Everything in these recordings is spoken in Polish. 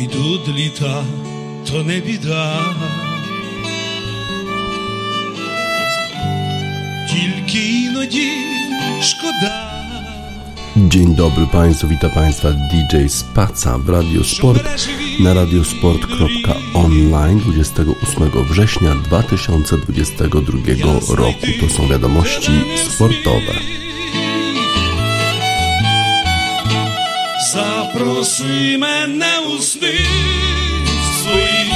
Ідуть літа, то не біда. Тільки іноді szkoda. Dzień dobry Państwu, witam Państwa DJ Spaca w Radio Sport na radiosport.online 28 września 2022 roku. To są wiadomości sportowe. Запроси мене у сни свої,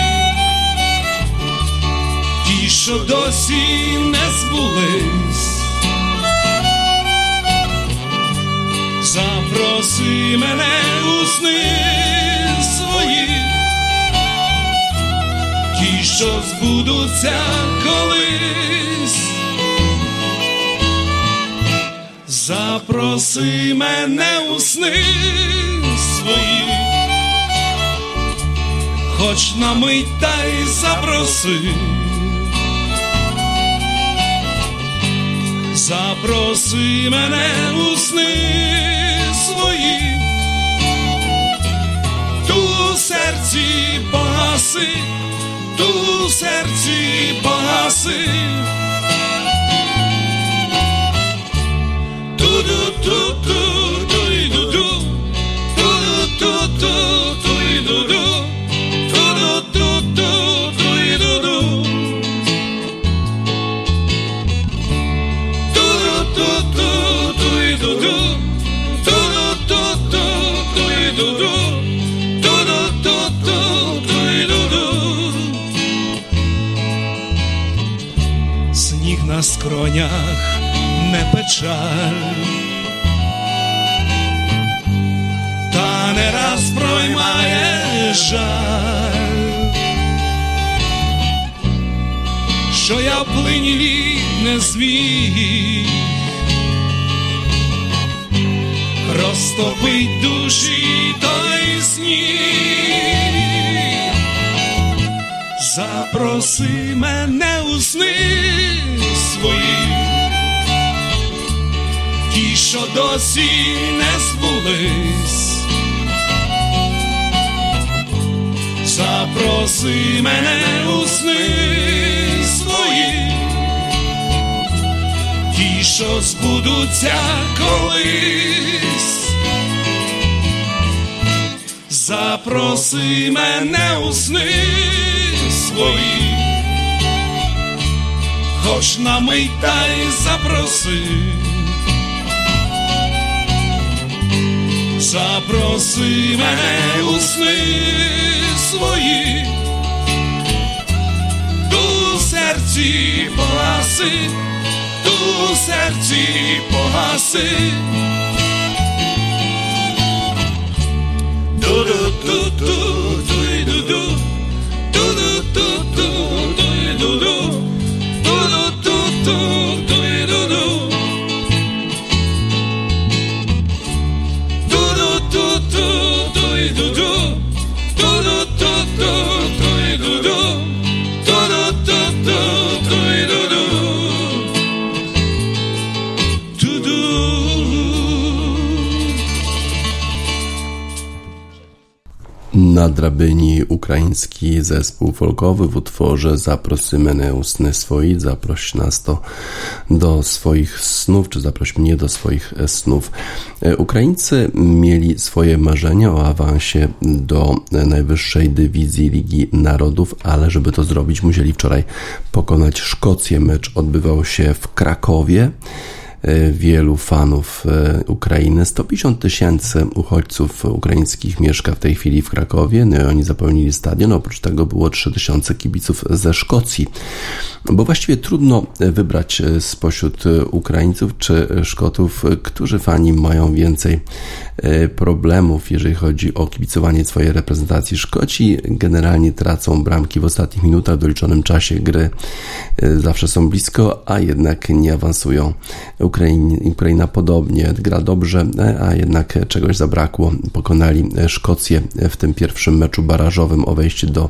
ті, що досі не збулись. Запроси мене у сни свої, ті, що збудуться колись. Запроси мене у сни свої, хоч на мить та й запроси. Запроси мене у сни свої, ту серці погаси, ту серці погаси. Ту-ду-ту-ту, скронях не печаль, та не раз проймає жаль, що я плині не зміг розтопить душі той сніг. Запроси мене у сни свої, ті, що досі не збулись. Запроси мене у сни свої, ті, що збудуться колись. Запроси мене у сни свої, хоч на мить та й запроси. Запроси мене у сни свої, ту серці погаси, ту серці погаси. Ду-ду-ду-ду, ду-ду-ду, tudo. Na drabyni ukraiński zespół folkowy w utworze Zaprosy mnie usny swoi, zaproś nas to do swoich snów, czy zaproś mnie do swoich snów. E, Ukraińcy mieli swoje marzenia o awansie do najwyższej dywizji Ligi Narodów, ale żeby to zrobić musieli wczoraj pokonać Szkocję. Mecz odbywał się w Krakowie wielu fanów e, Ukrainy. 150 tysięcy uchodźców ukraińskich mieszka w tej chwili w Krakowie. No i oni zapełnili stadion. Oprócz tego było 3000 kibiców ze Szkocji. Bo właściwie trudno wybrać spośród Ukraińców czy Szkotów, którzy fani mają więcej e, problemów, jeżeli chodzi o kibicowanie swojej reprezentacji. Szkoci generalnie tracą bramki w ostatnich minutach, w doliczonym czasie gry. E, Zawsze są blisko, a jednak nie awansują. Ukraina, Ukraina podobnie gra dobrze, a jednak czegoś zabrakło. Pokonali Szkocję w tym pierwszym meczu barażowym o wejście do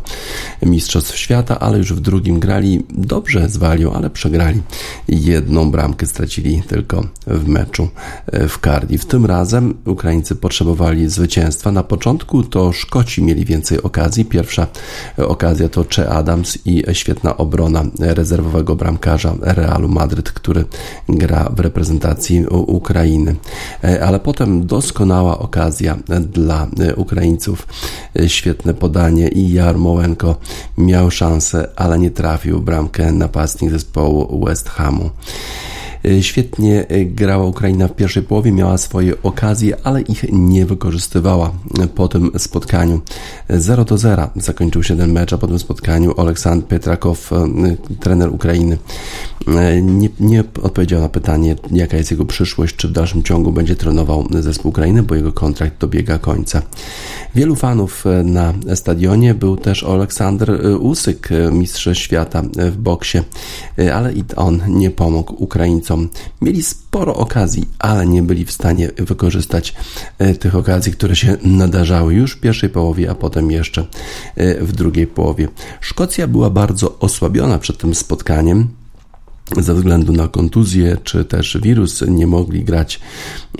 Mistrzostw Świata, ale już w drugim grali dobrze z Walią, ale przegrali. Jedną bramkę stracili tylko w meczu w Cardiff. Tym razem Ukraińcy potrzebowali zwycięstwa. Na początku to Szkoci mieli więcej okazji. Pierwsza okazja to Che Adams i świetna obrona rezerwowego bramkarza Realu Madryt, który gra w reprezentacji Ukrainy. Ale potem doskonała okazja dla Ukraińców. Świetne podanie i Jarmołenko miał szansę, ale nie trafił bramkę napastnik zespołu West Hamu. E, świetnie e, grała Ukraina w pierwszej połowie, miała swoje okazje, ale ich nie wykorzystywała po tym spotkaniu. 0 do 0 zakończył się ten mecz, a po tym spotkaniu Aleksandr Petrakow, e, trener Ukrainy, nie, nie odpowiedział na pytanie, jaka jest jego przyszłość, czy w dalszym ciągu będzie trenował zespół Ukrainy, bo jego kontrakt dobiega końca. Wielu fanów na stadionie był też Aleksander Usyk, mistrz świata w boksie, ale i on nie pomógł Ukraińcom mieli sporo okazji, ale nie byli w stanie wykorzystać e, tych okazji, które się nadarzały już w pierwszej połowie, a potem jeszcze e, w drugiej połowie. Szkocja była bardzo osłabiona przed tym spotkaniem ze względu na kontuzję czy też wirus nie mogli grać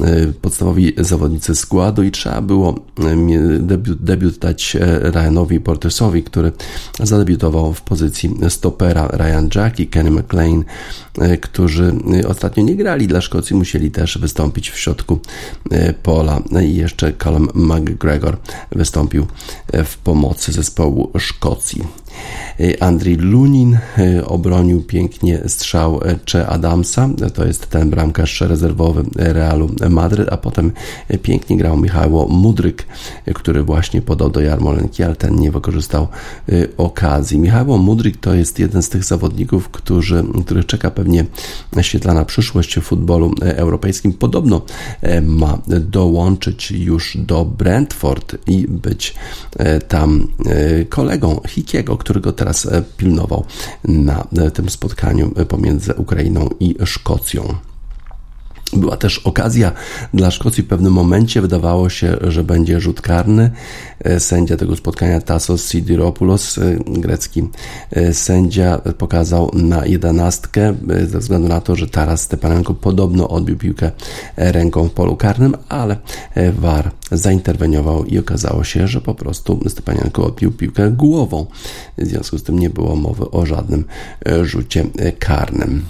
e, podstawowi zawodnicy składu i trzeba było e, debiut, debiut dać e, Ryanowi Portesowi, który zadebiutował w pozycji stopera Ryan Jack i Kenny McLean, którzy ostatnio nie grali dla Szkocji, musieli też wystąpić w środku pola no i jeszcze Callum McGregor wystąpił w pomocy zespołu Szkocji. Andrii Lunin obronił pięknie strzał Cze Adamsa, to jest ten bramkarz rezerwowy Realu Madryt, a potem pięknie grał Michał Mudryk, który właśnie podał do Jarmolenki, ale ten nie wykorzystał okazji. Michał Mudryk to jest jeden z tych zawodników, którzy, których czeka pewnie świetlana przyszłość w futbolu europejskim. Podobno ma dołączyć już do Brentford i być tam kolegą Hikiego, którego teraz e, pilnował na e, tym spotkaniu e, pomiędzy Ukrainą i Szkocją. Była też okazja dla Szkocji w pewnym momencie. Wydawało się, że będzie rzut karny. Sędzia tego spotkania, Tassos Sidiropoulos, grecki sędzia, pokazał na jedenastkę ze względu na to, że Taras Stepanenko podobno odbił piłkę ręką w polu karnym, ale VAR zainterweniował i okazało się, że po prostu Stepanenko odbił piłkę głową. W związku z tym nie było mowy o żadnym rzucie karnym.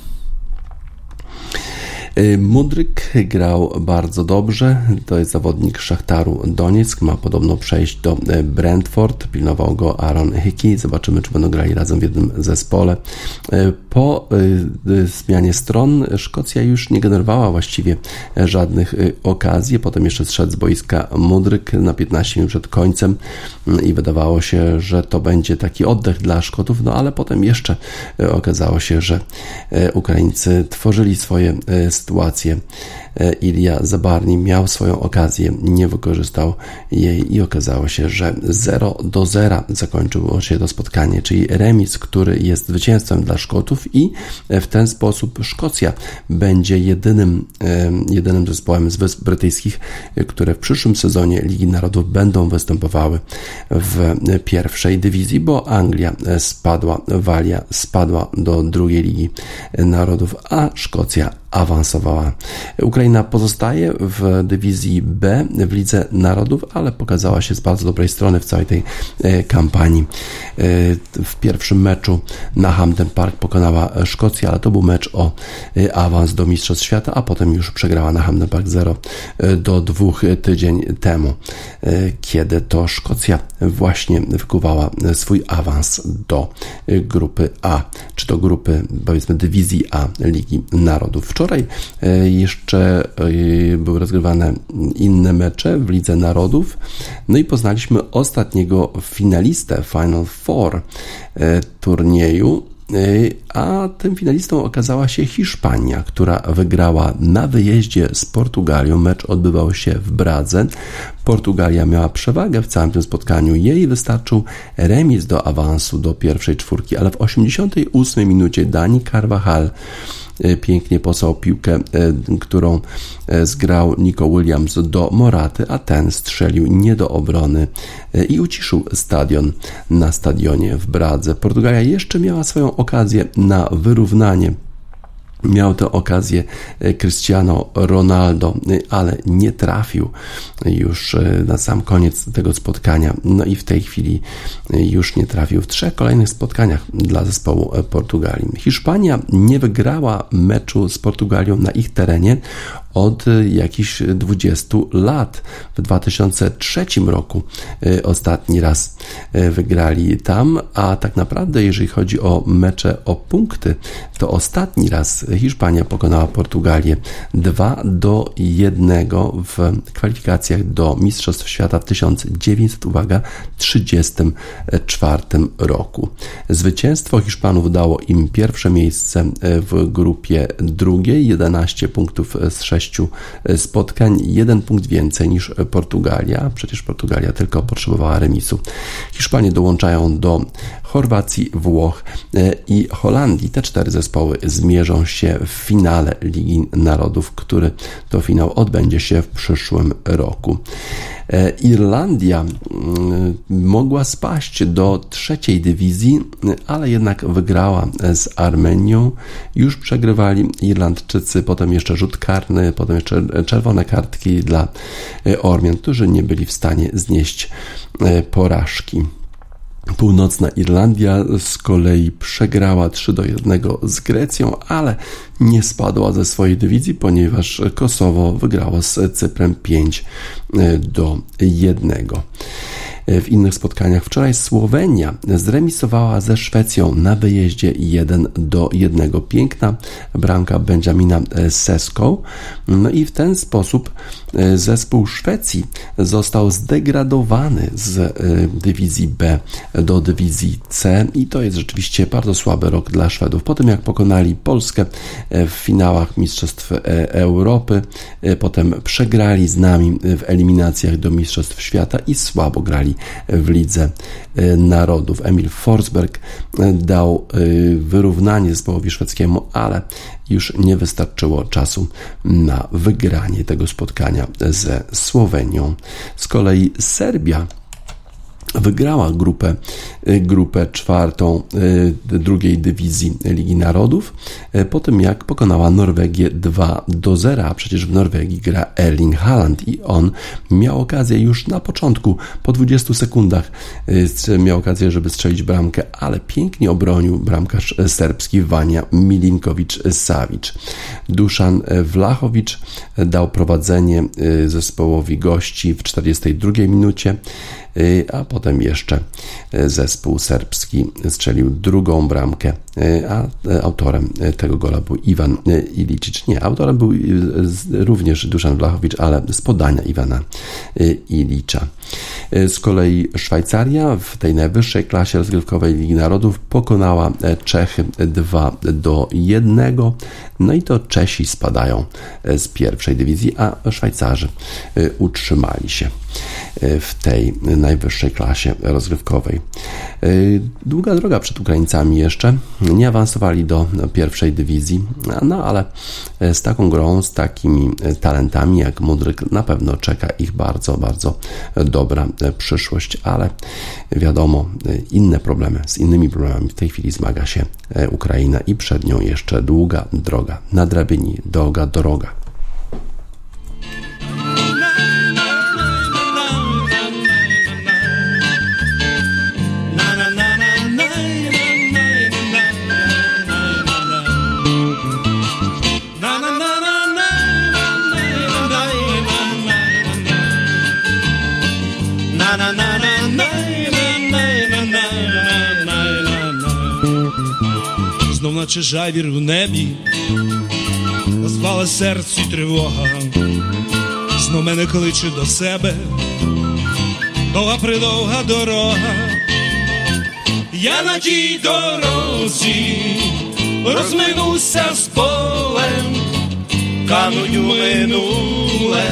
Y, Mudryk grał bardzo dobrze. To jest zawodnik Szachtaru Donieck. Ma podobno przejść do y, Brentford. Pilnował go Aaron Hickey. Zobaczymy, czy będą grali razem w jednym zespole. Y, po zmianie stron Szkocja już nie generowała właściwie żadnych okazji. Potem jeszcze zszedł z boiska Mudryk na 15 minut przed końcem i wydawało się, że to będzie taki oddech dla Szkotów, no ale potem jeszcze okazało się, że Ukraińcy tworzyli swoje sytuację. E, Ilia Zabarni miał swoją okazję, nie wykorzystał jej i okazało się, że 0 do 0 zakończyło się to spotkanie, czyli remis, który jest zwycięstwem dla Szkotów i w ten sposób Szkocja będzie jedynym, e, jedynym zespołem z Wysp Brytyjskich, które w przyszłym sezonie Ligi Narodów będą występowały w pierwszej dywizji, bo Anglia spadła, Walia spadła do drugiej Ligi Narodów, a Szkocja awansowała. Ukraina pozostaje w dywizji B w Lidze Narodów, ale pokazała się z bardzo dobrej strony w całej tej e, kampanii. E, w pierwszym meczu na Hampden Park pokonała Szkocję, ale to był mecz o e, awans do Mistrzostw Świata, a potem już przegrała na Hampden Park 0 do 2 tydzień temu, kiedy to Szkocja właśnie wykuwała swój awans do grupy A, czy do grupy powiedzmy dywizji A Ligi Narodów. Wczoraj Wczoraj e, jeszcze e, były rozgrywane inne mecze w Lidze Narodów. No i poznaliśmy ostatniego finalistę Final Four e, turnieju a tym finalistą okazała się Hiszpania, która wygrała na wyjeździe z Portugalią. Mecz odbywał się w Bradze. Portugalia miała przewagę w całym tym spotkaniu. Jej wystarczył remis do awansu do pierwszej czwórki, ale w 88 minucie Dani Carvajal pięknie posłał piłkę, którą zgrał Nico Williams do Moraty, a ten strzelił nie do obrony i uciszył stadion na stadionie w Bradze. Portugalia jeszcze miała swoją okazję na wyrównanie Miał tę okazję e, Cristiano Ronaldo, e, ale nie trafił już e, na sam koniec tego spotkania. No i w tej chwili już nie trafił w trzech kolejnych spotkaniach dla zespołu Portugalii. Hiszpania nie wygrała meczu z Portugalią na ich terenie od jakichś 20 lat. W 2003 roku ostatni raz wygrali tam, a tak naprawdę, jeżeli chodzi o mecze o punkty, to ostatni raz Hiszpania pokonała Portugalię 2 do 1 w kwalifikacjach do Mistrzostw Świata w 1934 roku. Zwycięstwo Hiszpanów dało im pierwsze miejsce w grupie drugiej, 11 punktów z 6 sześciu e, spotkań, jeden punkt więcej niż Portugalia. Przecież Portugalia tylko potrzebowała remisu. Hiszpanie dołączają do Chorwacji, Włoch e, i Holandii. Te cztery zespoły zmierzą się w finale Ligi Narodów, który to finał odbędzie się w przyszłym roku. E, Irlandia mogła spaść do trzeciej dywizji, ale jednak wygrała z Armenią. Już przegrywali Irlandczycy, potem jeszcze rzut karny, potem jeszcze czerwone kartki dla e, Ormian, którzy nie byli w stanie znieść porażki. Północna Irlandia z kolei przegrała 3 do 1 z Grecją, ale nie spadła ze swojej dywizji, ponieważ Kosowo wygrało z Cyprem 5 do 1 w innych spotkaniach. Wczoraj Słowenia zremisowała ze Szwecją na wyjeździe 1 do 1. Piękna bramka Benjamina Sesko. No i w ten sposób e, zespół Szwecji został zdegradowany z e, dywizji B do dywizji C i to jest rzeczywiście bardzo słaby rok dla Szwedów. Po tym jak pokonali Polskę e, w finałach Mistrzostw Europy, potem przegrali z nami w eliminacjach do Mistrzostw Świata i słabo grali w Lidze e, Narodów. Emil Forsberg e, dał e, wyrównanie zespołowi szwedzkiemu, ale już nie wystarczyło czasu na wygranie tego spotkania ze Słowenią. Z kolei Serbia wygrała grupę, y, grupę czwartą y, drugiej dywizji Ligi Narodów, y, po tym jak pokonała Norwegię 2 do 0, a przecież w Norwegii gra Erling Haaland i on miał okazję już na początku, po 20 sekundach miał okazję, żeby strzelić bramkę, ale pięknie obronił bramkarz serbski Wania Milinkowicz-Savic. Duszan Wlachowicz dał prowadzenie zespołowi gości w 42 minucie. Y, a potem jeszcze y, zespół serbski strzelił drugą bramkę, y, a autorem tego gola był Iwan Ilicic. Nie, autorem był również Duszan Blachowicz, ale z podania Iwana Ilicza. Z kolei Szwajcaria w tej najwyższej klasie rozgrywkowej Ligi Narodów pokonała Czechy 2 do 1. No i to Czesi spadają z pierwszej dywizji, a Szwajcarzy utrzymali się w tej najwyższej klasie rozgrywkowej. Długa droga przed Ukraińcami jeszcze. Nie awansowali do pierwszej dywizji, no ale z taką grą, z takimi talentami jak Mudryk na pewno czeka ich bardzo, bardzo dobra przyszłość, ale wiadomo, inne problemy, z innymi problemami w tej chwili zmaga się Ukraina i przed nią jeszcze długa droga na drabinie, droga, droga. Наче жайвір в небі, назвала серці тривога, знов мене кличе до себе, довга придовга дорога, я на тій дорозі. Розминуся з полем, кануть минуле,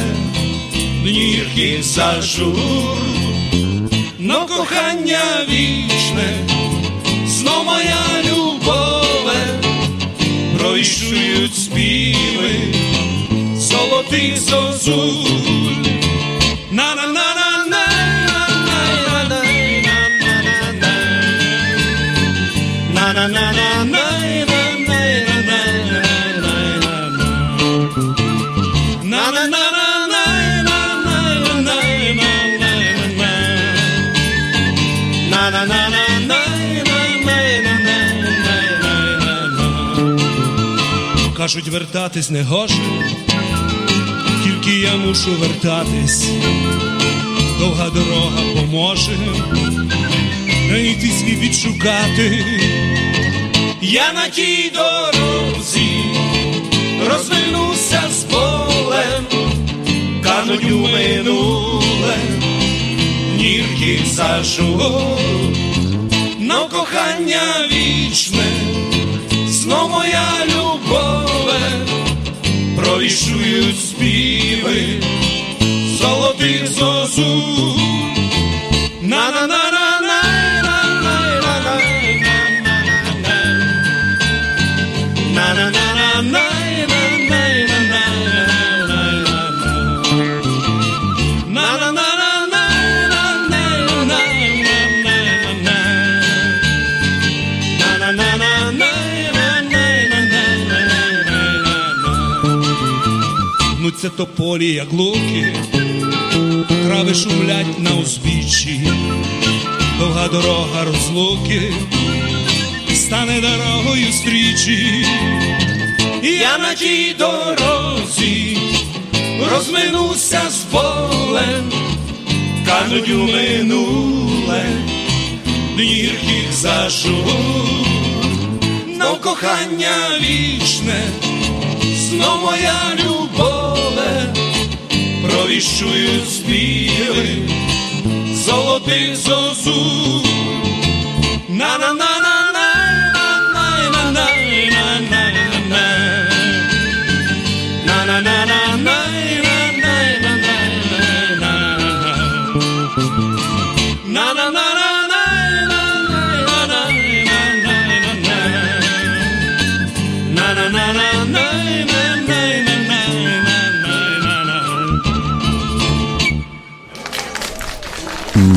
дні за жур, но кохання вічне, знов моя Deixo-lhe o despido Só lotinhos são azuis. Кажуть, вертатись не гоже, тільки я мушу вертатись, довга дорога поможе, знайти свій відшукати. Я на тій дорозі розвернуся з болем, кануть у минуле, нірки зажу, но кохання вічне, знов моя любове, провішують співи золотих зозу. Тополі, як луки, трави шумлять на узбіччі, довга дорога розлуки, стане дорогою стрічі, я на тій дорозі розминуся з болем, кануть у минуле, гірких зажу, но кохання вічне, знов моя любове, провіщують співи золотих зозу. на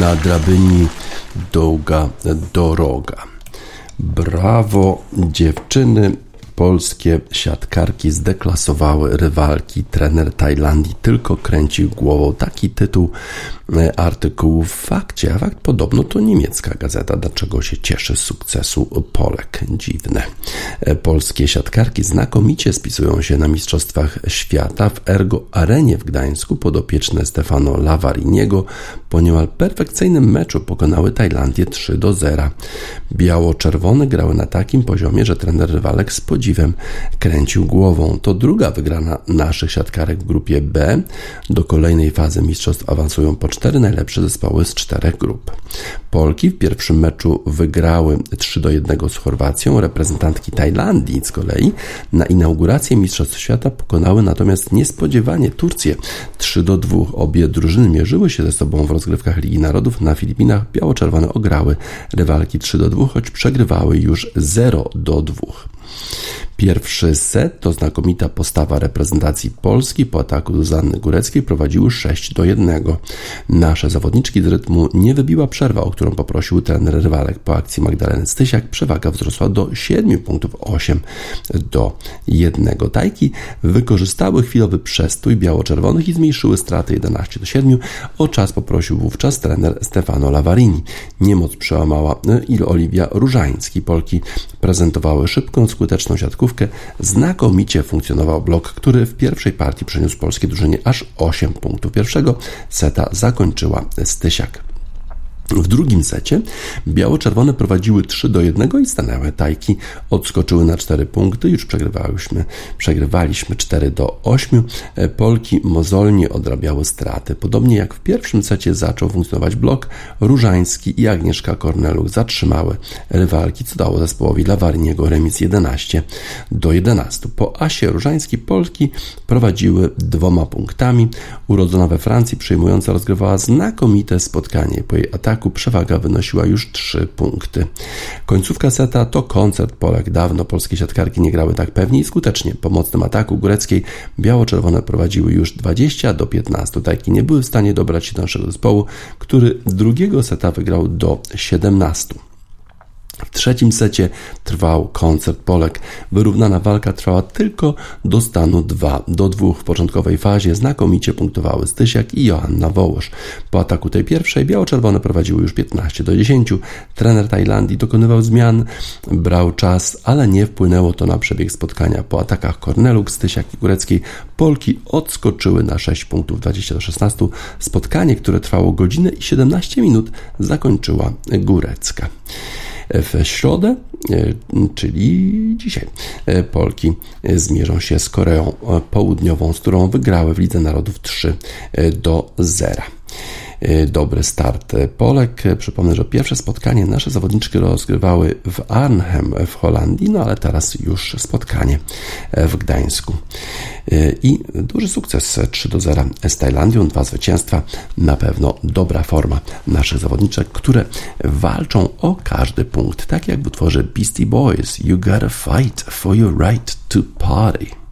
Na drabyni długa doroga. Brawo dziewczyny, polskie siatkarki zdeklasowały rywalki. Trener Tajlandii tylko kręcił głową. Taki tytuł e, artykułu w fakcie, a fakt podobno to niemiecka gazeta. Dlaczego się cieszy z sukcesu Polek? Dziwne. E, Polskie siatkarki znakomicie spisują się na Mistrzostwach Świata. W Ergo Arenie w Gdańsku podopieczne Stefano Lavariniego po niemal perfekcyjnym meczu pokonały Tajlandię 3 do 0. Biało-czerwone grały na takim poziomie, że trener rywalek z podziwem kręcił głową. To druga wygrana naszych siatkarek w grupie B. Do kolejnej fazy mistrzostw awansują po cztery najlepsze zespoły z czterech grup. Polki w pierwszym meczu wygrały 3 do 1 z Chorwacją. Reprezentantki Tajlandii z kolei na inaugurację Mistrzostw Świata pokonały natomiast niespodziewanie Turcję 3 do 2. Obie drużyny mierzyły się ze sobą w rozgrywkach Ligi Narodów. Na Filipinach biało-czerwone ograły rywalki 3 do 2, choć przegrywały już 0 do 2. Pierwszy set to znakomita postawa reprezentacji Polski. Po ataku Zuzanny Góreckiej prowadziły 6 do 1. Nasze zawodniczki z rytmu nie wybiła przerwa, o którą poprosił trener rywalek. Po akcji Magdaleny Stysiak przewaga wzrosła do 7 punktów 8 do 1. Tajki wykorzystały chwilowy przestój biało-czerwonych i zmniejszyły straty 11 do 7. O czas poprosił wówczas trener Stefano Lavarini. Niemoc przełamała i Oliwia Różański. Polki prezentowały szybką, skuteczną znakomicie funkcjonował blok, który w pierwszej partii przyniósł polskiej drużynie aż 8 punktów. Pierwszego seta zakończyła Stysiak. W drugim secie biało-czerwone prowadziły 3 do 1 i stanęły tajki odskoczyły na 4 punkty. Już przegrywaliśmy, przegrywaliśmy 4 do 8. Polki mozolnie odrabiały straty. Podobnie jak w pierwszym secie zaczął funkcjonować blok, Różański i Agnieszka Korneluk zatrzymały rywalki, co dało zespołowi Lawarniego remis 11 do 11. Po asie Różański Polki prowadziły dwoma punktami. Urodzona we Francji przyjmująca rozgrywała znakomite spotkanie. Po jej ataku przewaga wynosiła już 3 punkty. Końcówka seta to koncert Polek. Dawno polskie siatkarki nie grały tak pewnie i skutecznie. Po mocnym ataku góreckiej biało-czerwone prowadziły już 20 do 15. Tajki nie były w stanie dobrać się do naszego zespołu, który drugiego seta wygrał do 17. W trzecim secie trwał koncert Polek. Wyrównana walka trwała tylko do stanu 2 do 2. W początkowej fazie znakomicie punktowały Stysiak i Joanna Wołosz. Po ataku tej pierwszej biało-czerwone prowadziły już 15 do 10. Trener Tajlandii dokonywał zmian, brał czas, ale nie wpłynęło to na przebieg spotkania. Po atakach Korneluk, Stysiak i Góreckiej Polki odskoczyły na 6 punktów 20 do 16. Spotkanie, które trwało godzinę i 17 minut zakończyła Górecka. W środę, e, czyli dzisiaj, e, Polki zmierzą się z Koreą Południową, z którą wygrały w Lidze Narodów 3 do 0. Y, dobry start Polek. Przypomnę, że pierwsze spotkanie nasze zawodniczki rozgrywały w Arnhem w Holandii, no ale teraz już spotkanie w Gdańsku. Y, I duży sukces 3 do 0 z Tajlandią, dwa zwycięstwa, na pewno dobra forma naszych zawodniczek, które walczą o każdy punkt, tak jak w utworze Beastie Boys, You Gotta Fight for Your Right to Party.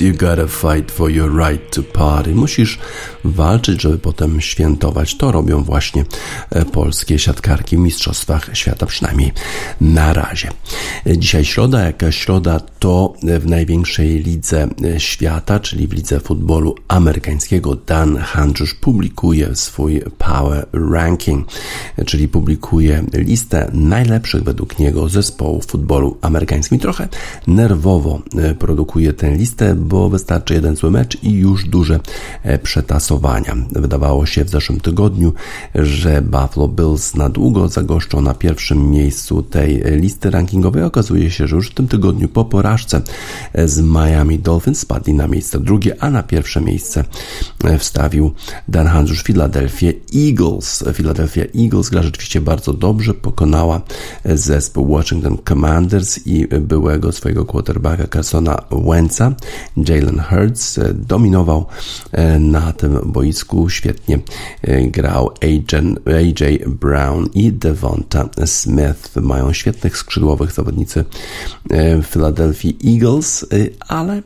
You gotta fight for your right to party. Musisz walczyć, żeby potem świętować. To robią właśnie e, polskie siatkarki w Mistrzostwach Świata, przynajmniej na razie. E, dzisiaj środa, jaka środa to w największej lidze świata, czyli w lidze futbolu amerykańskiego, Dan Handrzusz publikuje swój Power Ranking, czyli publikuje listę najlepszych według niego zespołów futbolu amerykańskiego. trochę nerwowo e, produkuje tę listę, bo wystarczy jeden zły mecz i już duże e, przetasowania. Wydawało się w zeszłym tygodniu, że Buffalo Bills na długo zagoszczą na pierwszym miejscu tej listy rankingowej. Okazuje się, że już w tym tygodniu po porażce z Miami Dolphins spadli na miejsce drugie, a na pierwsze miejsce wstawił Dan Handzusz Philadelphia Eagles. Philadelphia Eagles gra rzeczywiście bardzo dobrze, pokonała zespół Washington Commanders i byłego swojego quarterbacka Carsona Wentza. Jalen Hurts dominował na tym boisku, świetnie grał AJ Brown i Devonta Smith. Mają świetnych skrzydłowych zawodnicy w Philadelphia Eagles, ale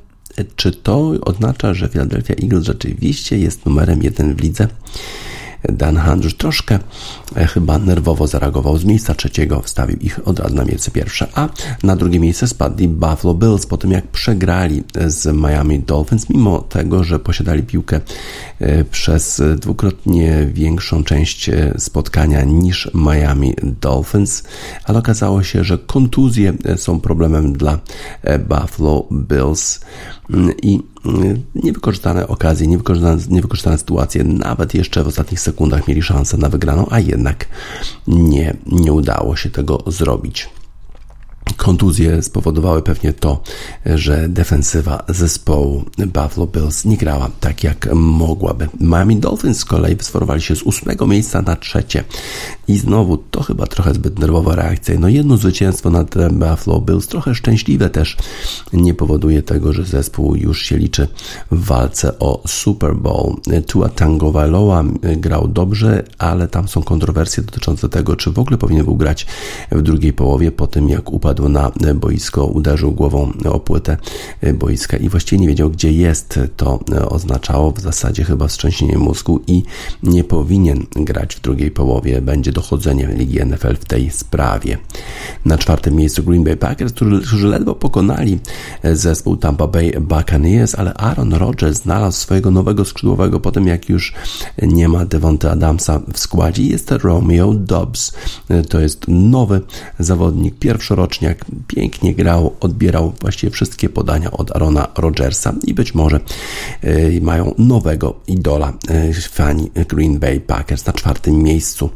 czy to oznacza, że Philadelphia Eagles rzeczywiście jest numerem jeden w lidze? Dan Handrz troszkę e, chyba nerwowo zareagował. Z miejsca trzeciego wstawił ich od razu na miejsce pierwsze, a na drugie miejsce spadli Buffalo Bills po tym jak przegrali z Miami Dolphins, mimo tego, że posiadali piłkę e, przez dwukrotnie większą część e, spotkania niż Miami Dolphins, ale okazało się, że kontuzje są problemem dla Buffalo Bills mm, i niewykorzystane okazje, niewykorzystane, niewykorzystane sytuacje, nawet jeszcze w ostatnich sekundach mieli szansę na wygraną, a jednak nie, nie udało się tego zrobić. Kontuzje spowodowały pewnie to, że defensywa zespołu Buffalo Bills nie grała tak jak mogłaby. Miami Dolphins z kolei wysforowali się z ósmego miejsca na trzecie i znowu to chyba trochę zbyt nerwowa reakcja. No jedno zwycięstwo nad Buffalo Bills, trochę szczęśliwe też, nie powoduje tego, że zespół już się liczy w walce o Super Bowl. Tua Tagovailoa grał dobrze, ale tam są kontrowersje dotyczące tego, czy w ogóle powinien był grać w drugiej połowie po tym, jak upadł na boisko, uderzył głową o płytę boiska i właściwie nie wiedział, gdzie jest. To oznaczało w zasadzie chyba wstrząśnienie mózgu i nie powinien grać w drugiej połowie. Będzie dochodzenie Ligi NFL w tej sprawie. Na czwartym miejscu Green Bay Packers, którzy ledwo pokonali zespół Tampa Bay Buccaneers, ale Aaron Rodgers znalazł swojego nowego skrzydłowego po tym, jak już nie ma Devonta Adamsa w składzie. Jest Romeo Dobbs. To jest nowy zawodnik, pierwszoroczniak, pięknie grał, odbierał właściwie wszystkie podania od Arona Rodgersa i być może y, mają nowego idola fani Green Bay Packers na czwartym miejscu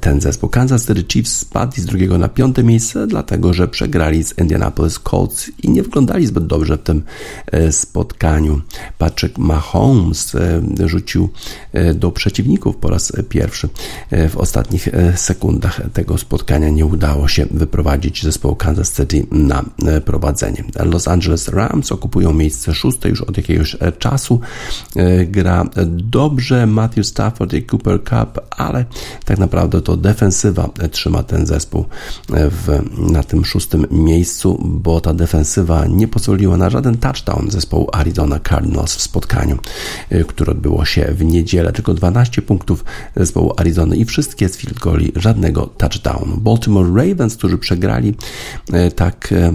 ten zespół. Kansas City Chiefs spadli z drugiego na piąte miejsce, dlatego że przegrali z Indianapolis Colts i nie wyglądali zbyt dobrze w tym spotkaniu. Patrick Mahomes rzucił do przeciwników po raz pierwszy w ostatnich sekundach tego spotkania. Nie udało się wyprowadzić zespołu Kansas City na e, prowadzenie. Los Angeles Rams okupują miejsce szóste już od jakiegoś e, czasu. E, gra dobrze Matthew Stafford i Cooper Cup, ale tak naprawdę to defensywa trzyma ten zespół w, na tym szóstym miejscu, bo ta defensywa nie pozwoliła na żaden touchdown zespołu Arizona Cardinals w spotkaniu, które odbyło się w niedzielę. Tylko 12 punktów zespołu Arizony i wszystkie z field żadnego touchdownu. Baltimore Ravens, którzy przegrali E, tak e,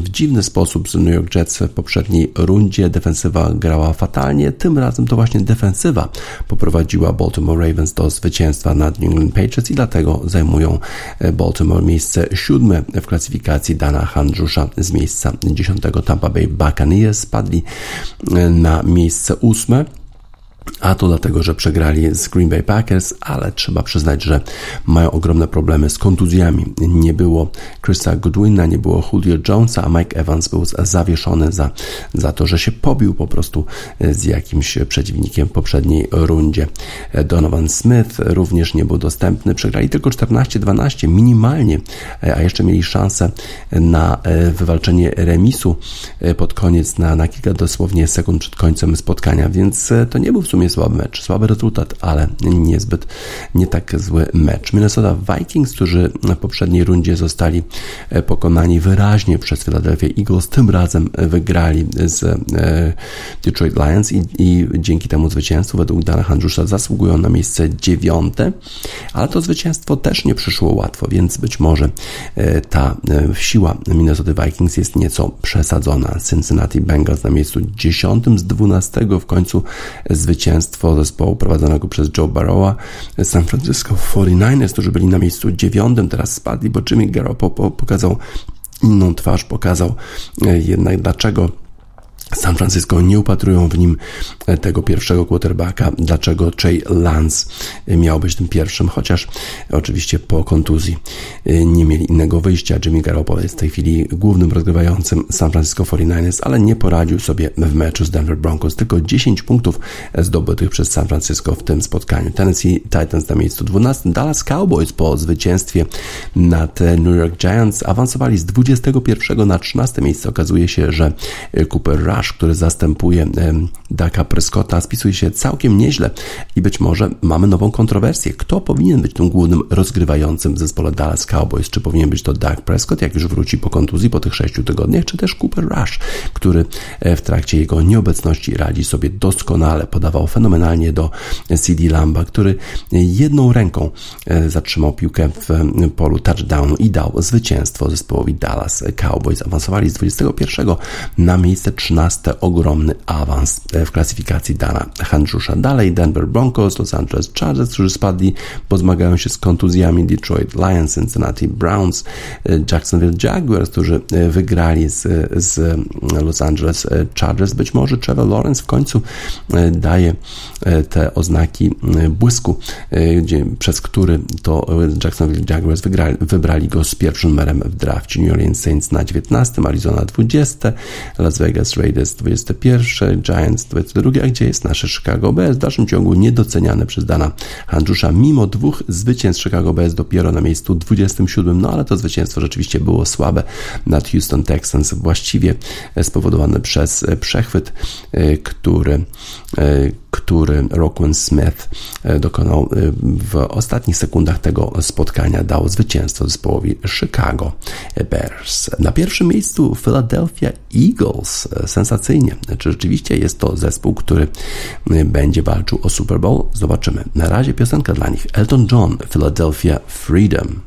w dziwny sposób z New York Jets w poprzedniej rundzie. Defensywa grała fatalnie. Tym razem to właśnie defensywa poprowadziła Baltimore Ravens do zwycięstwa nad New England Patriots i dlatego zajmują e, Baltimore miejsce siódme w klasyfikacji Dana Handrusza z miejsca dziesiątego Tampa Bay Buccaneers spadli na miejsce ósme. A to dlatego, że przegrali z Green Bay Packers, ale trzeba przyznać, że mają ogromne problemy z kontuzjami. Nie było Chrisa Goodwina, nie było Julio Jonesa, a Mike Evans był zawieszony za, za to, że się pobił po prostu z jakimś przeciwnikiem w poprzedniej rundzie. Donovan Smith również nie był dostępny. Przegrali tylko 14-12 minimalnie, a jeszcze mieli szansę na wywalczenie remisu pod koniec, na, na kilka dosłownie sekund przed końcem spotkania, więc to nie był sumie słaby mecz, słaby rezultat, ale niezbyt nie tak zły mecz. Minnesota Vikings, którzy w poprzedniej rundzie zostali e, pokonani wyraźnie przez Philadelphia Eagles, tym razem wygrali z e, Detroit Lions i, i dzięki temu zwycięstwu według Dana Handrusza zasługują na miejsce dziewiąte, ale to zwycięstwo też nie przyszło łatwo, więc być może e, ta siła Minnesota Vikings jest nieco przesadzona. Cincinnati Bengals na miejscu dziesiątym z dwunastego w końcu zwycięstwo zespołu prowadzonego przez Joe Barrowa. San Francisco 49ers, którzy byli na miejscu dziewiątym, teraz spadli, bo Jimmy Garoppolo pokazał inną twarz, pokazał e, jednak dlaczego San Francisco nie upatrują w nim e, tego pierwszego quarterbacka. Dlaczego Jay Lance miał być tym pierwszym, chociaż oczywiście po kontuzji e, nie mieli innego wyjścia. Jimmy Garoppolo jest w tej chwili głównym rozgrywającym San Francisco 49ers, ale nie poradził sobie w meczu z Denver Broncos. Tylko 10 punktów zdobytych przez San Francisco w tym spotkaniu. Tennessee Titans na miejscu 12. Dallas Cowboys po zwycięstwie nad New York Giants awansowali z 21 na 13 miejsce. Okazuje się, że Cooper Rush Rush, który zastępuje Daka Prescotta, spisuje się całkiem nieźle i być może mamy nową kontrowersję. Kto powinien być tym głównym rozgrywającym w zespole Dallas Cowboys? Czy powinien być to Dak Prescott, jak już wróci po kontuzji po tych sześciu tygodniach, czy też Cooper Rush, który e, w trakcie jego nieobecności radzi sobie doskonale, podawał fenomenalnie do CD Lamba, który jedną ręką e, zatrzymał piłkę w polu touchdownu i dał zwycięstwo zespołowi Dallas Cowboys. Awansowali z 21 na miejsce 13 14 ogromny awans w klasyfikacji Dana Handrusza. Dalej Denver Broncos, Los Angeles Chargers, którzy spadli, bo zmagają się z kontuzjami Detroit Lions, Cincinnati Browns, Jacksonville Jaguars, którzy wygrali z, z Los Angeles Chargers. Być może Trevor Lawrence w końcu daje te oznaki błysku, gdzie, przez który to Jacksonville Jaguars wygrali, wybrali go z pierwszym numerem w drafcie. New Orleans Saints na 19, Arizona 20, Las Vegas Raiders Raiders 21, Giants 22, a gdzie jest nasze Chicago Bears? W dalszym ciągu niedoceniane przez Dana Handrusza, mimo dwóch zwycięstw Chicago Bears dopiero na miejscu 27, no ale to zwycięstwo rzeczywiście było słabe nad Houston Texans, właściwie spowodowane przez przechwyt, e, który, e, który Rockwell Smith e, dokonał w ostatnich sekundach tego spotkania, dał zwycięstwo zespołowi Chicago Bears. Na pierwszym miejscu Philadelphia Eagles sensacyjnie. Czy rzeczywiście jest to zespół, który będzie walczył o Super Bowl? Zobaczymy. Na razie piosenka dla nich. Elton John, Philadelphia Freedom.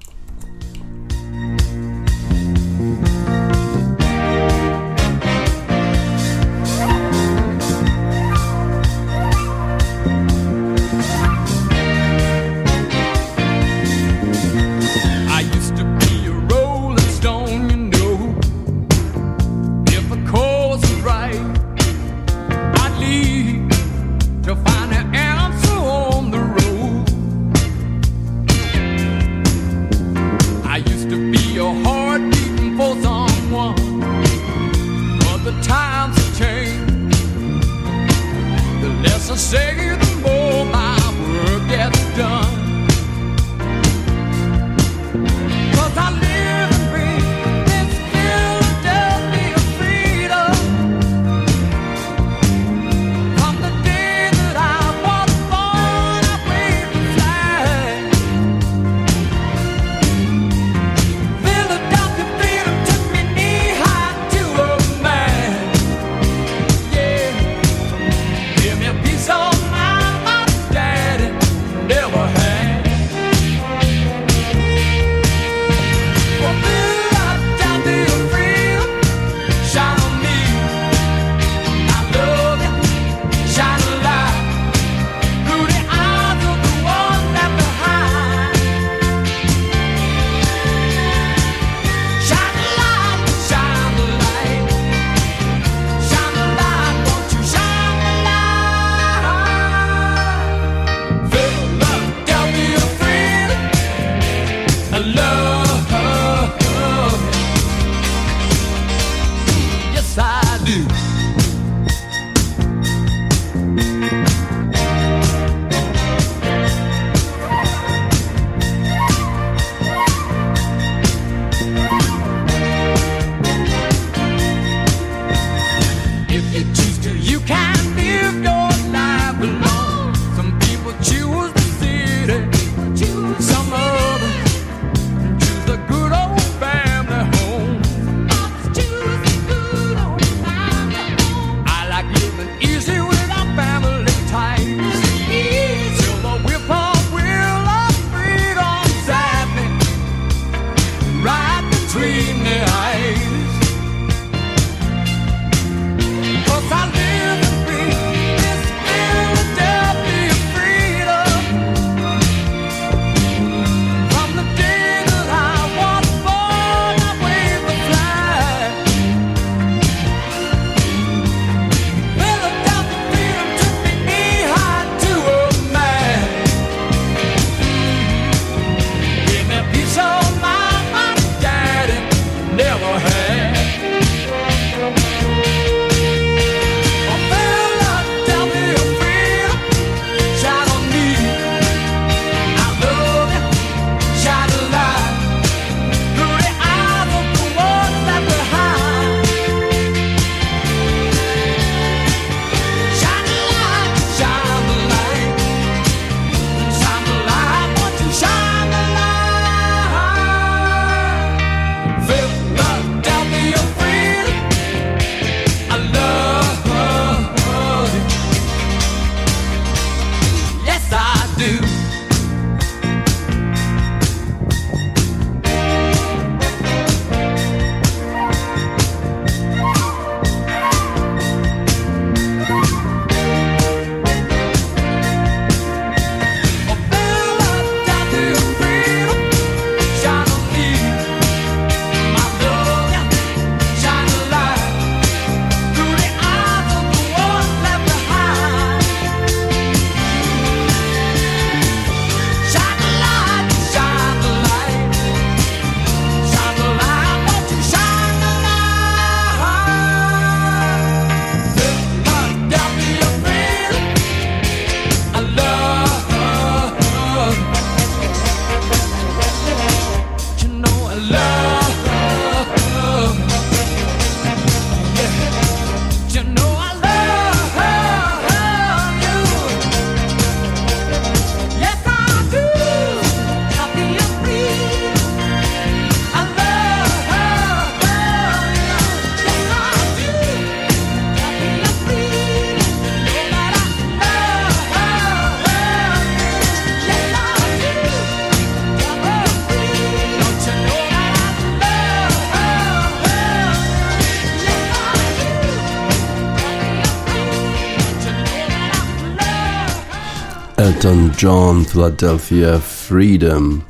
Elton John, Philadelphia Freedom.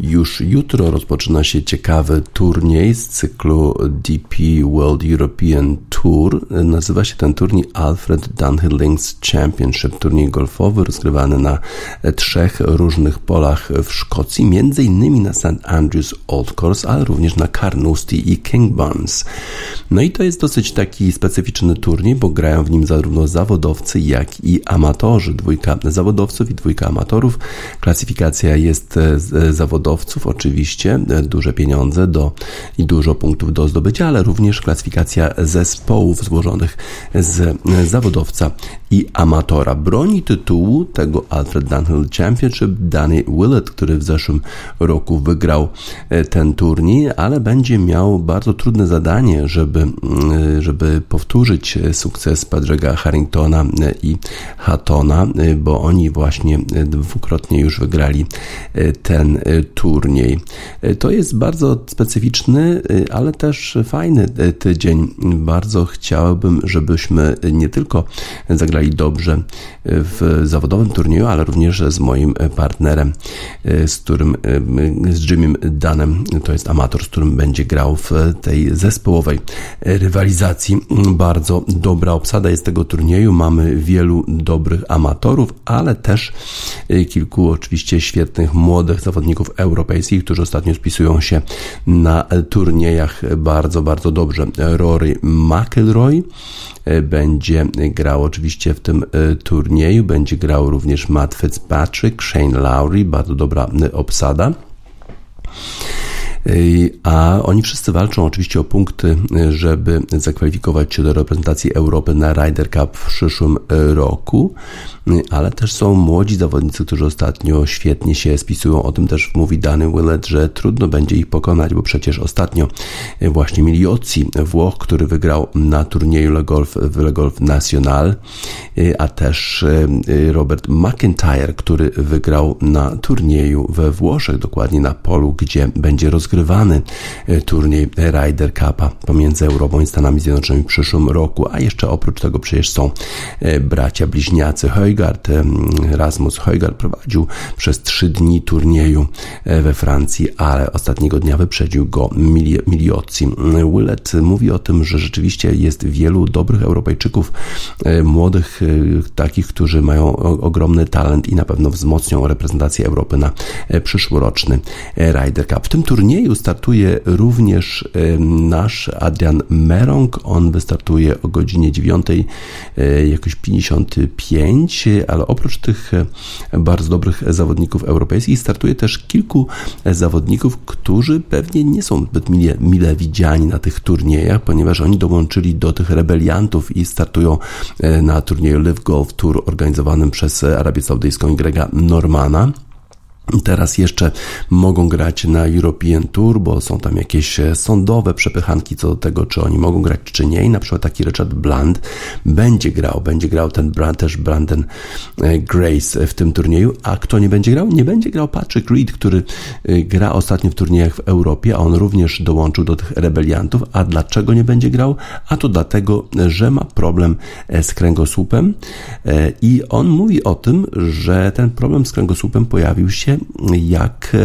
Już jutro rozpoczyna się ciekawy turniej z cyklu DP World European Tour. Nazywa się ten turniej Alfred Dunhill Links Championship, turniej golfowy rozgrywany na trzech różnych polach w Szkocji, między innymi na St. Andrews Old Course, ale również na Carnoustie i King Barnes. No i to jest dosyć taki specyficzny turniej, bo grają w nim zarówno zawodowcy, jak i amatorzy. Dwójka zawodowców i dwójka amatorów. Klasyfikacja jest zawodowa zawodowców, oczywiście e, duże pieniądze do, i dużo punktów do zdobycia, ale również klasyfikacja zespołów złożonych z e, zawodowca i amatora. Broni tytułu tego Alfred Dunhill Championship Danny Willett, który w zeszłym roku wygrał e, ten turniej, ale będzie miał bardzo trudne zadanie, żeby, żeby powtórzyć sukces Padraga Harringtona i Hattona, bo oni właśnie dwukrotnie już wygrali ten turniej. E, to jest bardzo specyficzny, e, ale też fajny e, tydzień. Bardzo chciałbym, żebyśmy nie tylko zagrali dobrze w zawodowym turnieju, ale również z moim partnerem, z którym, z Jimmym Danem, to jest amator, z którym będzie grał w tej zespołowej rywalizacji. Bardzo dobra obsada jest tego turnieju. Mamy wielu dobrych amatorów, ale też kilku oczywiście świetnych młodych zawodników europejskich, którzy ostatnio spisują się na turniejach bardzo, bardzo dobrze. Rory McIlroy e, będzie grał oczywiście w tym e, turnieju, będzie grał również Matt Fitzpatrick, Shane Lowry, bardzo dobra e, obsada a oni wszyscy walczą oczywiście o punkty, żeby zakwalifikować się do reprezentacji Europy na Ryder Cup w przyszłym roku. Ale też są młodzi zawodnicy, którzy ostatnio świetnie się spisują. O tym też mówi Danny Willett, że trudno będzie ich pokonać, bo przecież ostatnio właśnie Miliozzi, Włoch, który wygrał na turnieju Le Golf Le Golf National, a też e, Robert McIntyre, który wygrał na turnieju we Włoszech, dokładnie na polu, gdzie będzie rozgrywany e, turniej Ryder Cupa pomiędzy Europą i Stanami Zjednoczonymi w przyszłym roku, a jeszcze oprócz tego przecież są e, bracia bliźniacy Heug Heugart, Rasmus Heugart prowadził przez trzy dni turnieju e, we Francji, ale ostatniego dnia wyprzedził go Miliozzi. Willett mówi o tym, że rzeczywiście jest wielu dobrych Europejczyków, e, młodych, e, takich, którzy mają ogromny talent i na pewno wzmocnią reprezentację Europy na przyszłoroczny Ryder Cup. W tym turnieju startuje również nasz Adrian Merong. On wystartuje o godzinie 9, jakoś 55 ale oprócz tych e, bardzo dobrych zawodników europejskich startuje też kilku zawodników, którzy pewnie nie są zbyt mile, mile widziani na tych turniejach, ponieważ oni dołączyli do tych rebeliantów i startują e, na turnieju Live Golf Tour organizowanym przez Arabię Saudyjską i Grega Normana. Teraz jeszcze mogą grać na European Tour, bo są tam jakieś e, sądowe przepychanki co do tego, czy oni mogą grać, czy nie. I na przykład taki Richard Bland będzie grał, będzie grał ten Brand, też Brandon e, Grace w tym turnieju. A kto nie będzie grał? Nie będzie grał Patrick Reed, który e, gra ostatnio w turniejach w Europie, a on również dołączył do tych rebeliantów. A dlaczego nie będzie grał? A to dlatego, że ma problem z kręgosłupem i on mówi o tym, że ten problem z kręgosłupem pojawił się jak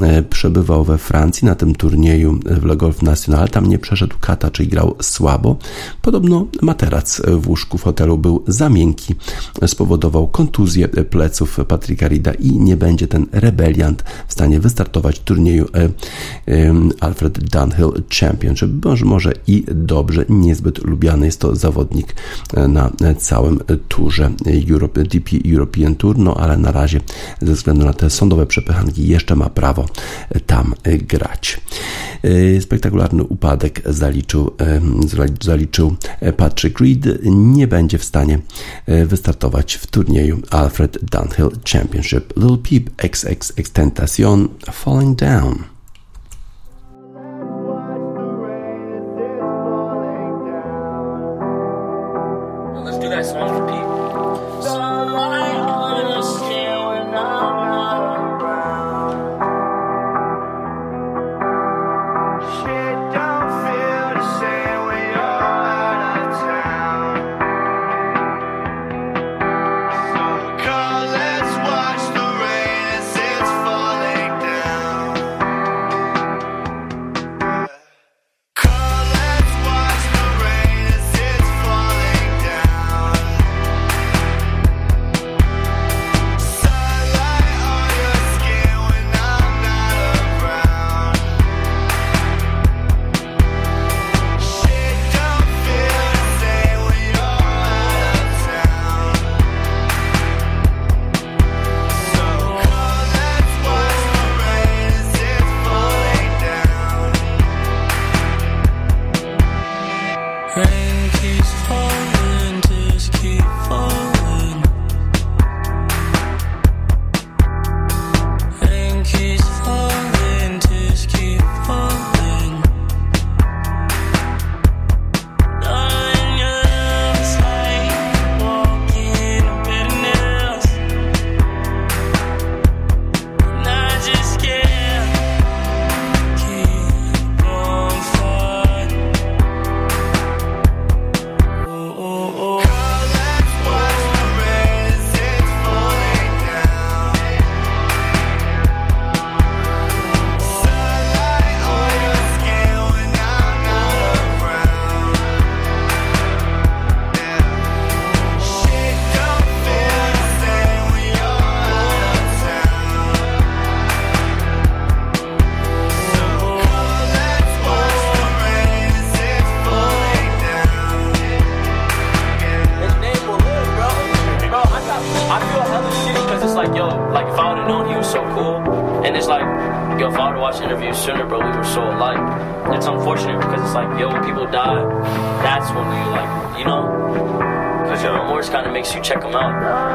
e, przebywał we Francji na tym turnieju w Le Golf National. Tam nie przeszedł kata, czyli grał słabo. Podobno materac w łóżku w hotelu był za miękki, spowodował kontuzję pleców Patryka Rida i nie będzie ten rebeliant w stanie wystartować w turnieju e, Alfred Dunhill Championship. Może, może i dobrze, niezbyt lubiany jest to zawodnik e, na całym turze Europe, DP European Tour, no ale na razie ze względu na te sądowe przepychanki jeszcze ma prawo tam grać. E, spektakularny upadek zaliczył, e, zaliczył Patrick Reed. Nie będzie w stanie e, wystartować w turnieju Alfred Dunhill Championship. Little Peep XX Extentacion Falling Down. Let's do that song for Make sure you check them out.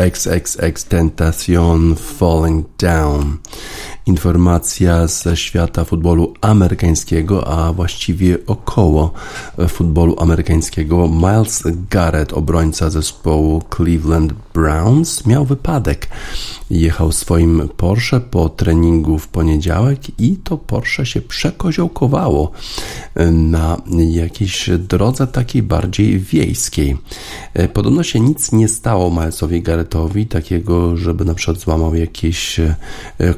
XXX Tentacion Falling Down. Informacja ze świata futbolu amerykańskiego, a właściwie około futbolu amerykańskiego. Miles Garrett, obrońca zespołu Cleveland Browns, miał wypadek. Jechał swoim Porsche po treningu w poniedziałek i to Porsche się przekoziołkowało na jakiejś drodze takiej bardziej wiejskiej. Podobno się nic nie stało Milesowi Garrettowi, takiego, żeby na przykład złamał jakieś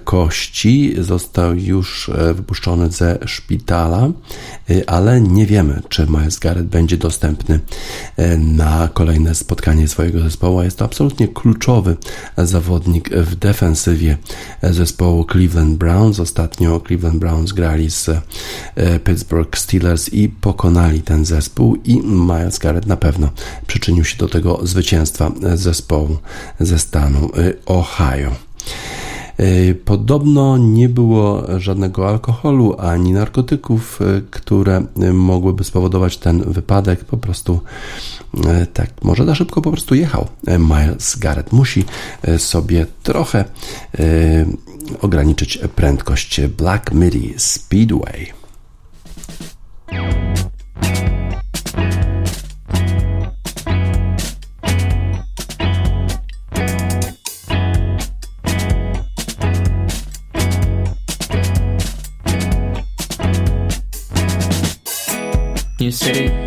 kości. Został już wypuszczony ze szpitala, ale nie wiemy, czy Miles Garrett będzie dostępny na kolejne spotkanie swojego zespołu. Jest to absolutnie kluczowy zawodnik w defensywie zespołu Cleveland Browns. Ostatnio Cleveland Browns grali z Pittsburgh Steelers i pokonali ten zespół i Miles Garrett na pewno przyczynił się do tego zwycięstwa zespołu ze stanu Ohio. Podobno nie było żadnego alkoholu ani narkotyków, które mogłyby spowodować ten wypadek. Po prostu tak, może za szybko po prostu jechał Miles Garrett. Musi sobie trochę ograniczyć prędkość Black Midi Speedway. City.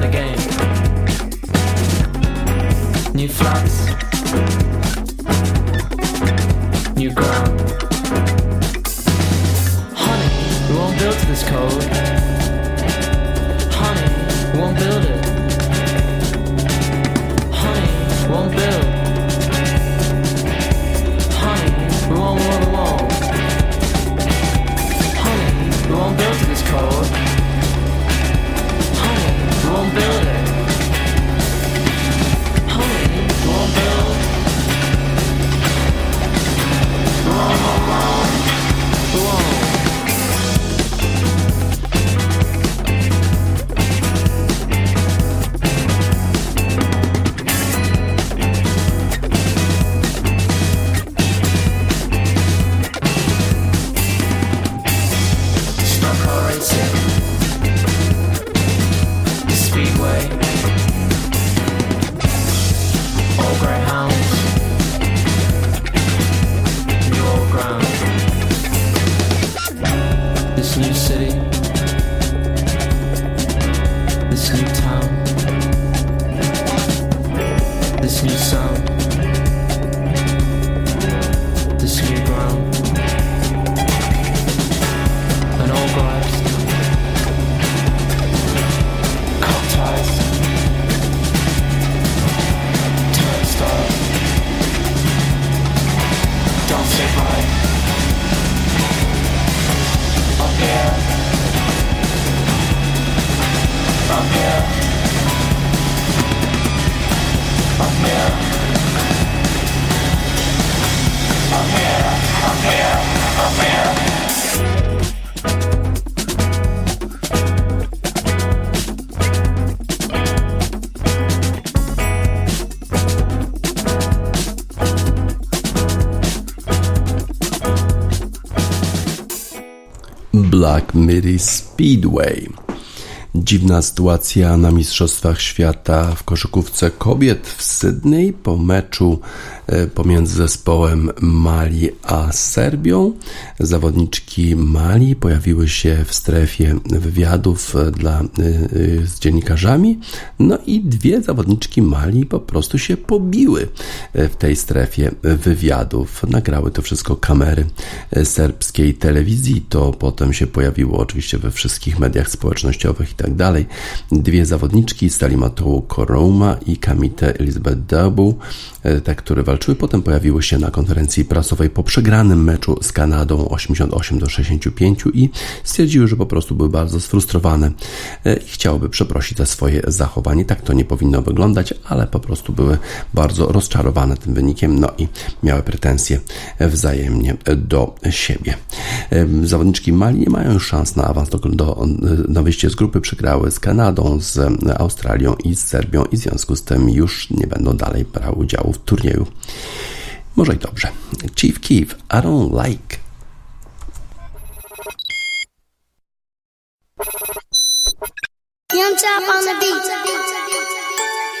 The game. New flats. New ground. Honey, we won't build this code. Black Midi Speedway. Dziwna sytuacja na Mistrzostwach Świata w koszykówce kobiet w Sydney po meczu pomiędzy zespołem Mali a Serbią. Zawodniczki Mali pojawiły się w strefie wywiadów e, dla, e, z dziennikarzami, no i dwie zawodniczki Mali po prostu się pobiły w tej strefie wywiadów. Nagrały to wszystko kamery serbskiej telewizji. To potem się pojawiło oczywiście we wszystkich mediach społecznościowych tak dalej. Dwie zawodniczki, Stalimatou Koroma i Kamite Elizabeth Dabu, e, te, które walczyły, potem pojawiły się na konferencji prasowej po przegranym meczu z Kanadą 88 do 65 i stwierdziły, że po prostu były bardzo sfrustrowane e, i chciałyby przeprosić za swoje zachowanie. Tak to nie powinno wyglądać, ale po prostu były bardzo rozczarowane tym wynikiem, no i miały pretensje wzajemnie do siebie. E, zawodniczki Mali nie mają już szans na awans do, do, na wyjście z grupy przegrały z Kanadą, z Australią i z Serbią i w związku z tym już nie będą dalej brały udziału w turnieju. Może i dobrze. Chief Keef, I don't like. Young Chop on the beat.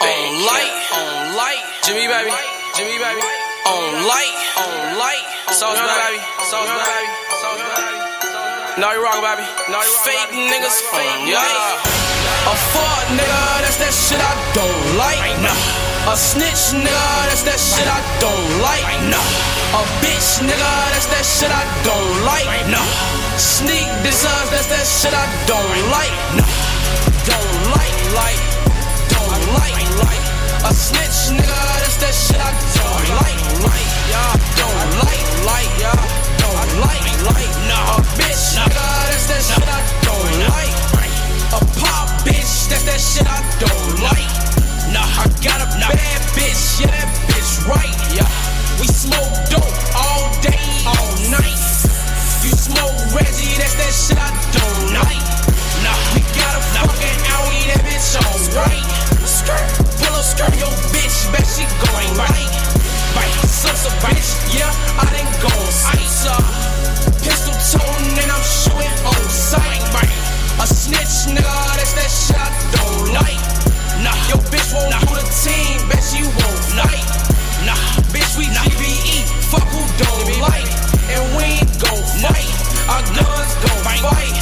On light, on light, Jimmy baby, Jimmy baby. On light, on light, Soldier baby, Soldier baby, Soldier baby. No, you wrong, baby. No, you Fake niggas, fake, yeah. A fuck nigga, that's that shit I don't like. Nah. Snitch nigga, that's that shit I don't like. Nah. A bitch nigga, that's that shit I don't like. Nah. Sneak designs, that's that shit I don't like. Nah. Don't like, like, don't like, like. A snitch nigga, that's that shit I don't like, like, yeah. Don't like, like, yeah. Don't like, like, nah. A bitch nigga, that's that shit I don't like. A pop bitch, that's that shit I don't like. Nah, I got a bad bitch, yeah, that bitch right. Yeah, we smoke dope all day, all night. You smoke Reggie, that's that shit I don't like. Nah, we got a fucking Audi, that bitch alright. Skirt, pull up skirt, yo bitch, bet she going right. Right, sus a bitch, yeah, I done go ice up. Pistol toting and I'm shooting on sight, right. A snitch, nigga, that's that shit I don't like. Nah, your bitch won't do the team, bet she won't fight. Nah, bitch, we GBE, fuck who don't like. And we ain't gon' fight, our guns gon' fight.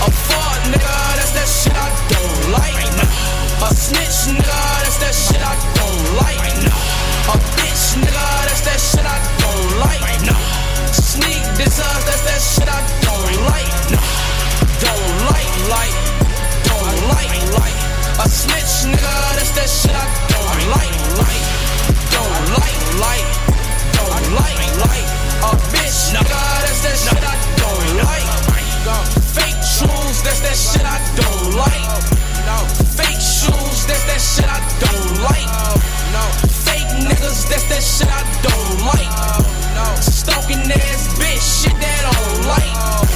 A fuck, nigga, that's that shit I don't like. A snitch, nigga, that's that shit I don't like. A bitch, nigga, that's that shit I don't like. Sneak designs, that's that shit I don't like. Don't like, like, don't like, like. A snitch, nigga, that's that shit I don't like, like. Don't like, like, don't like, like. A bitch, nigga, that's that shit I don't like. Fake shoes, that's that shit I don't like. Fake shoes, that's that shit I don't like. Fake niggas, that's that shit I don't like. Stalking ass bitch, shit that I don't like.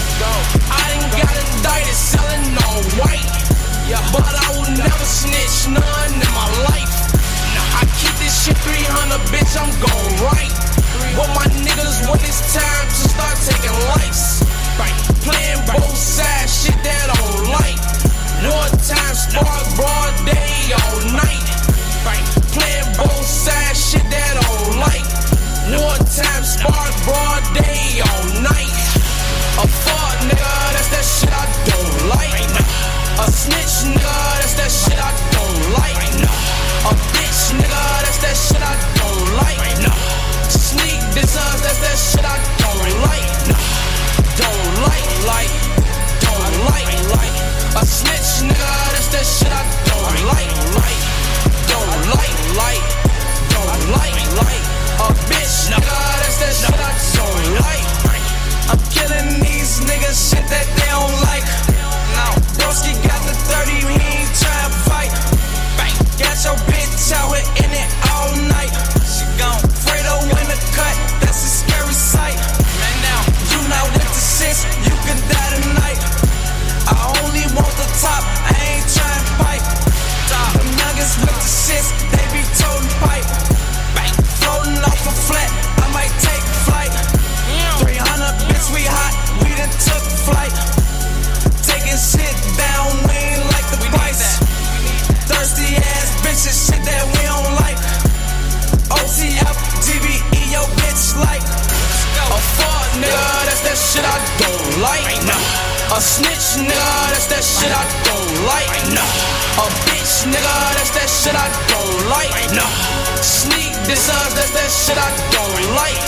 Dissers, that's that shit I don't like.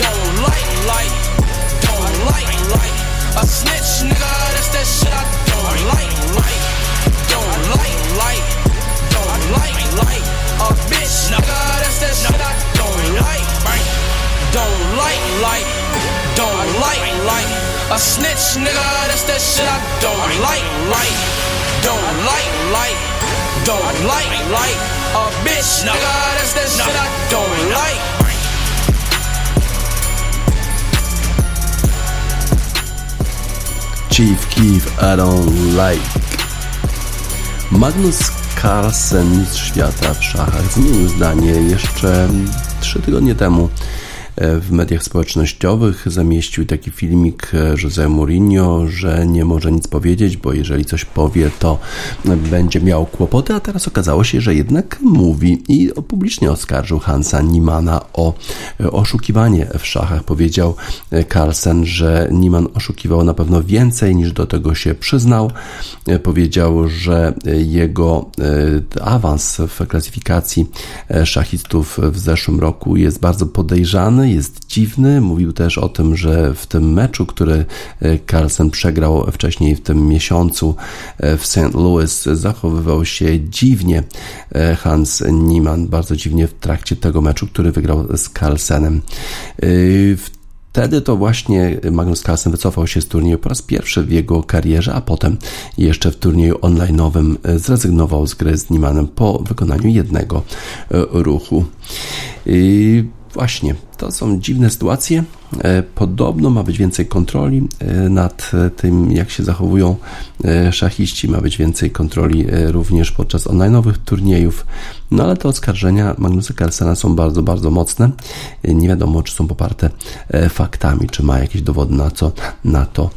Don't like, like, don't like, like. A snitch, nigga, that's that shit I don't like, like. Don't like, like, don't like, like. A bitch, nigga, that's that shit I don't like. Don't like, like, don't like, like. A snitch, nigga, that's that shit I don't like, like. Don't like, like, don't like, like. A bitch, nigga, that's that shit I don't like. Chief Keef, I don't like. Magnus Carlsen, mistrz świata w szachach, zmienił zdanie jeszcze trzy tygodnie temu w mediach społecznościowych zamieścił taki filmik Jose Mourinho, że nie może nic powiedzieć, bo jeżeli coś powie, to będzie miał kłopoty, a teraz okazało się, że jednak mówi i publicznie oskarżył Hansa Niemana o oszukiwanie w szachach. Powiedział Carlsen, że Niemann oszukiwał na pewno więcej niż do tego się przyznał. Powiedział, że jego awans w klasyfikacji szachistów w zeszłym roku jest bardzo podejrzany jest dziwny. Mówił też o tym, że w tym meczu, który e, Carlsen przegrał wcześniej w tym miesiącu e, w St. Louis, zachowywał się dziwnie e, Hans Niemann, bardzo dziwnie w trakcie tego meczu, który wygrał z Carlsenem. Wtedy to właśnie Magnus Carlsen wycofał się z turnieju po raz pierwszy w jego karierze, a potem jeszcze w turnieju online'owym zrezygnował z gry z Niemannem po wykonaniu jednego ruchu. Właśnie, to są dziwne sytuacje. E, podobno ma być więcej kontroli e, nad tym, jak się zachowują e, szachiści, ma być więcej kontroli również podczas online'owych turniejów. No ale te oskarżenia Magnusa Carlsena są bardzo, bardzo mocne. Nie wiadomo, czy są poparte faktami, czy ma jakieś dowody na, co, na to,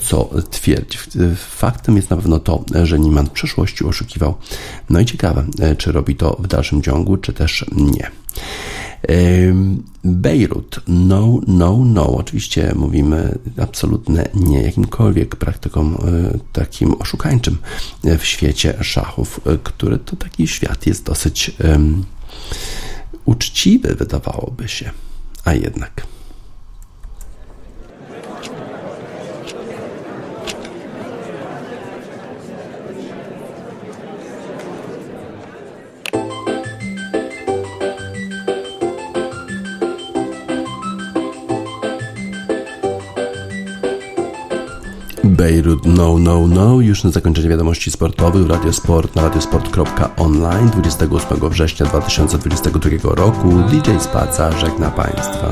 co twierdzi. Faktem jest na pewno to, że Niemann w przeszłości oszukiwał. No i ciekawe, czy robi to w dalszym ciągu, czy też nie. Bejrut, no, no, no. Oczywiście mówimy absolutne nie jakimkolwiek praktykom e, takim oszukańczym w świecie szachów, e, który to taki świat jest dosyć um, uczciwy, wydawałoby się, a jednak. Bejrut No No No już na zakończenie wiadomości sportowych w Radiosport na radiosport.online 28 września 2022 roku DJ Spaca żegna Państwa.